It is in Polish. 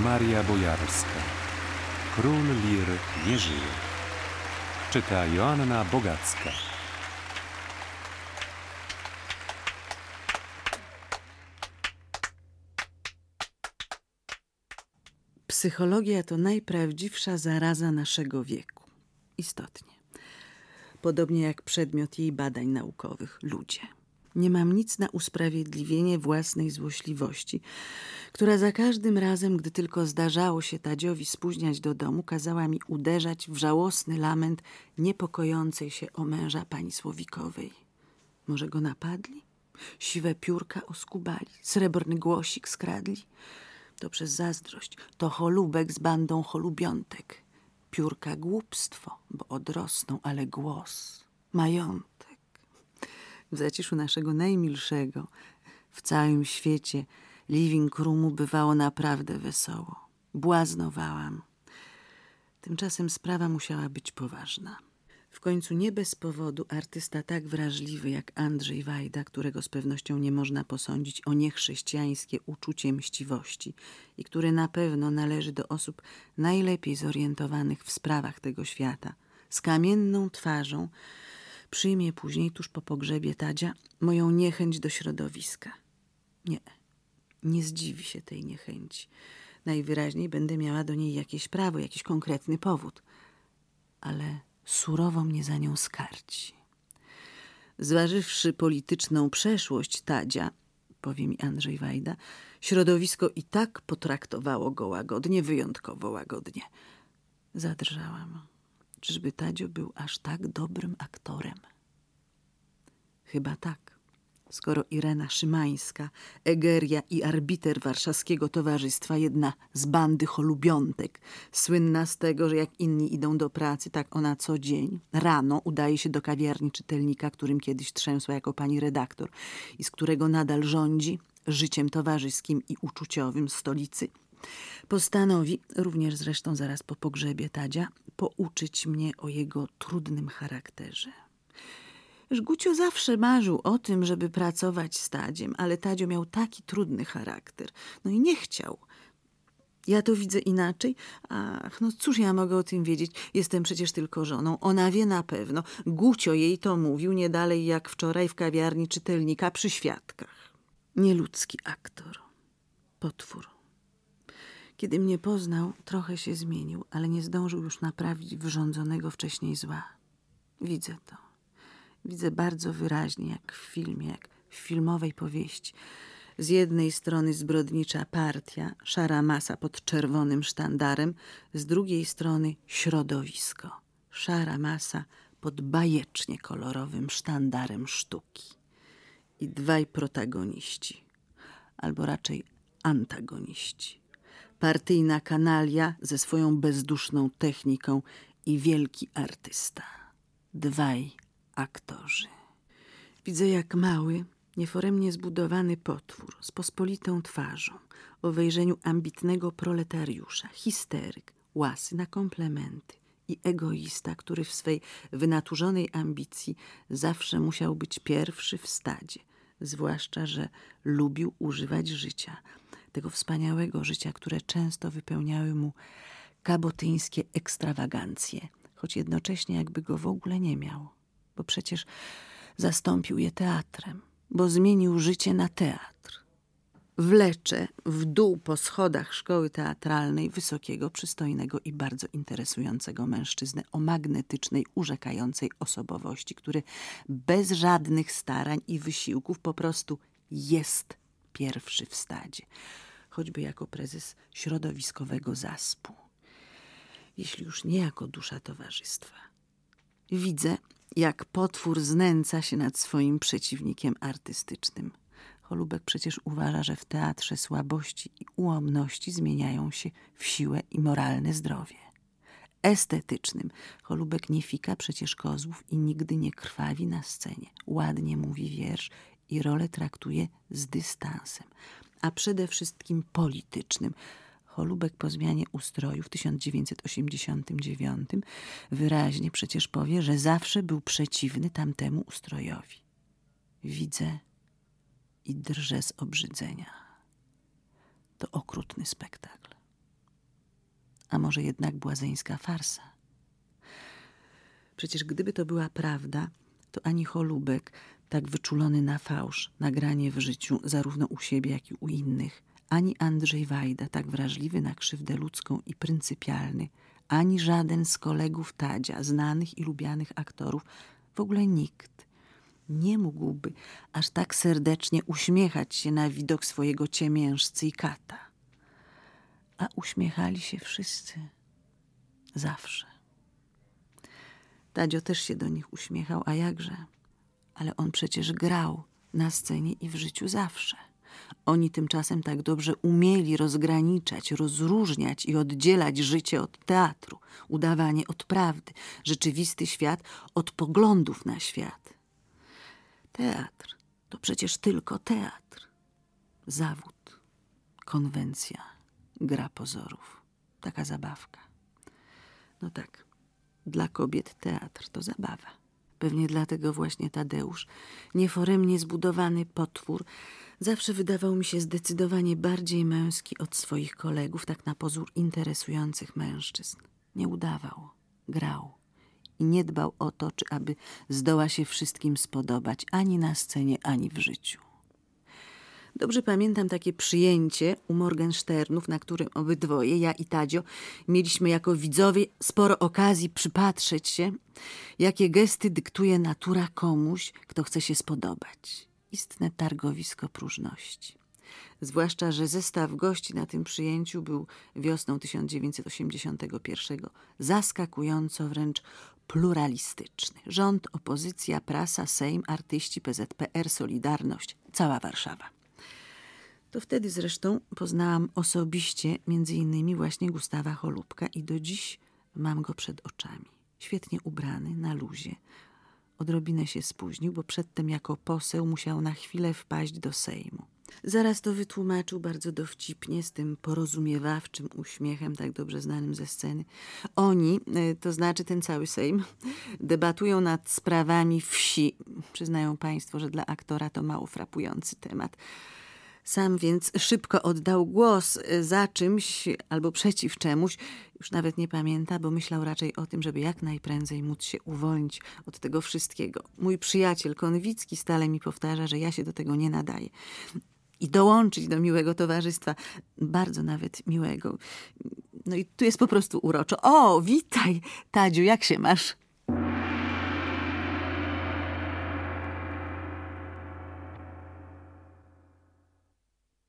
Maria Bojarska. Król Lir nie żyje. Czyta Joanna Bogacka. Psychologia to najprawdziwsza zaraza naszego wieku. Istotnie. Podobnie jak przedmiot jej badań naukowych ludzie. Nie mam nic na usprawiedliwienie własnej złośliwości, która za każdym razem, gdy tylko zdarzało się Tadziowi spóźniać do domu, kazała mi uderzać w żałosny lament niepokojącej się o męża pani Słowikowej. Może go napadli? Siwe piórka oskubali, srebrny głosik skradli. To przez zazdrość, to cholubek z bandą cholubiątek. Piórka głupstwo, bo odrosną, ale głos, majątek. W zaciszu naszego najmilszego, w całym świecie, living roomu bywało naprawdę wesoło. Błaznowałam. Tymczasem sprawa musiała być poważna. W końcu nie bez powodu artysta tak wrażliwy jak Andrzej Wajda, którego z pewnością nie można posądzić o niechrześcijańskie uczucie mściwości i który na pewno należy do osób najlepiej zorientowanych w sprawach tego świata, z kamienną twarzą przyjmie później, tuż po pogrzebie Tadzia, moją niechęć do środowiska. Nie, nie zdziwi się tej niechęci. Najwyraźniej będę miała do niej jakieś prawo, jakiś konkretny powód. Ale surowo mnie za nią skarci. Zważywszy polityczną przeszłość Tadzia, powie mi Andrzej Wajda, środowisko i tak potraktowało go łagodnie, wyjątkowo łagodnie. Zadrżałam. Czyżby Tadzio był aż tak dobrym aktorem? Chyba tak skoro Irena Szymańska, Egeria i arbiter warszawskiego towarzystwa, jedna z bandy cholubiątek, słynna z tego, że jak inni idą do pracy, tak ona co dzień, rano udaje się do kawiarni czytelnika, którym kiedyś trzęsła jako pani redaktor i z którego nadal rządzi życiem towarzyskim i uczuciowym stolicy, postanowi, również zresztą zaraz po pogrzebie Tadzia, pouczyć mnie o jego trudnym charakterze. Żgucio zawsze marzył o tym, żeby pracować z Tadziem, ale Tadzio miał taki trudny charakter. No i nie chciał. Ja to widzę inaczej. Ach, no cóż ja mogę o tym wiedzieć? Jestem przecież tylko żoną. Ona wie na pewno. Gucio jej to mówił nie dalej jak wczoraj w kawiarni czytelnika przy świadkach. Nieludzki aktor. Potwór. Kiedy mnie poznał, trochę się zmienił, ale nie zdążył już naprawić wyrządzonego wcześniej zła. Widzę to. Widzę bardzo wyraźnie, jak w filmie, jak w filmowej powieści. Z jednej strony zbrodnicza partia, szara masa pod czerwonym sztandarem, z drugiej strony środowisko, szara masa pod bajecznie kolorowym sztandarem sztuki. I dwaj protagoniści, albo raczej antagoniści. Partyjna kanalia ze swoją bezduszną techniką i wielki artysta. Dwaj aktorzy. Widzę jak mały, nieforemnie zbudowany potwór z pospolitą twarzą, o wejrzeniu ambitnego proletariusza, histeryk, łasy na komplementy i egoista, który w swej wynaturzonej ambicji zawsze musiał być pierwszy w stadzie, zwłaszcza, że lubił używać życia, tego wspaniałego życia, które często wypełniały mu kabotyńskie ekstrawagancje, choć jednocześnie jakby go w ogóle nie miał bo przecież zastąpił je teatrem, bo zmienił życie na teatr. Wlecze w dół po schodach szkoły teatralnej wysokiego, przystojnego i bardzo interesującego mężczyznę o magnetycznej, urzekającej osobowości, który bez żadnych starań i wysiłków po prostu jest pierwszy w stadzie, choćby jako prezes środowiskowego zaspu, jeśli już nie jako dusza towarzystwa. Widzę, jak potwór znęca się nad swoim przeciwnikiem artystycznym. Holubek przecież uważa, że w teatrze słabości i ułomności zmieniają się w siłę i moralne zdrowie. Estetycznym Holubek nie fika przecież kozłów i nigdy nie krwawi na scenie. Ładnie mówi wiersz i rolę traktuje z dystansem. A przede wszystkim politycznym – Holubek po zmianie ustroju w 1989 wyraźnie przecież powie, że zawsze był przeciwny tamtemu ustrojowi. Widzę i drżę z obrzydzenia. To okrutny spektakl. A może jednak błazeńska farsa? Przecież gdyby to była prawda, to ani Cholubek, tak wyczulony na fałsz, nagranie w życiu, zarówno u siebie, jak i u innych, ani Andrzej Wajda, tak wrażliwy na krzywdę ludzką i pryncypialny, ani żaden z kolegów Tadzia, znanych i lubianych aktorów, w ogóle nikt nie mógłby aż tak serdecznie uśmiechać się na widok swojego ciemiężcy i kata. A uśmiechali się wszyscy. Zawsze. Tadzio też się do nich uśmiechał, a jakże? Ale on przecież grał na scenie i w życiu zawsze. Oni tymczasem tak dobrze umieli rozgraniczać, rozróżniać i oddzielać życie od teatru, udawanie od prawdy, rzeczywisty świat od poglądów na świat. Teatr to przecież tylko teatr. Zawód, konwencja, gra pozorów. Taka zabawka. No tak, dla kobiet teatr to zabawa. Pewnie dlatego właśnie Tadeusz, nieforemnie zbudowany potwór, zawsze wydawał mi się zdecydowanie bardziej męski od swoich kolegów, tak na pozór interesujących mężczyzn. Nie udawał, grał i nie dbał o to, czy aby zdoła się wszystkim spodobać, ani na scenie, ani w życiu. Dobrze pamiętam takie przyjęcie u Morgensternów, na którym obydwoje, ja i Tadzio, mieliśmy jako widzowie sporo okazji przypatrzeć się, jakie gesty dyktuje natura komuś, kto chce się spodobać. Istne targowisko próżności. Zwłaszcza, że zestaw gości na tym przyjęciu był wiosną 1981 zaskakująco wręcz pluralistyczny. Rząd, opozycja, prasa, Sejm, artyści, PZPR, Solidarność, cała Warszawa. To wtedy zresztą poznałam osobiście między innymi właśnie Gustawa Cholubka i do dziś mam go przed oczami. Świetnie ubrany, na luzie. Odrobinę się spóźnił, bo przedtem jako poseł musiał na chwilę wpaść do Sejmu. Zaraz to wytłumaczył bardzo dowcipnie, z tym porozumiewawczym uśmiechem, tak dobrze znanym ze sceny. Oni, e, to znaczy ten cały Sejm, debatują nad sprawami wsi. Przyznają Państwo, że dla aktora to mało frapujący temat. Sam więc szybko oddał głos y, za czymś albo przeciw czemuś, już nawet nie pamięta, bo myślał raczej o tym, żeby jak najprędzej móc się uwolnić od tego wszystkiego. Mój przyjaciel Konwicki stale mi powtarza, że ja się do tego nie nadaję. I dołączyć do miłego towarzystwa, bardzo nawet miłego. No i tu jest po prostu uroczo. O, witaj, Tadziu, jak się masz?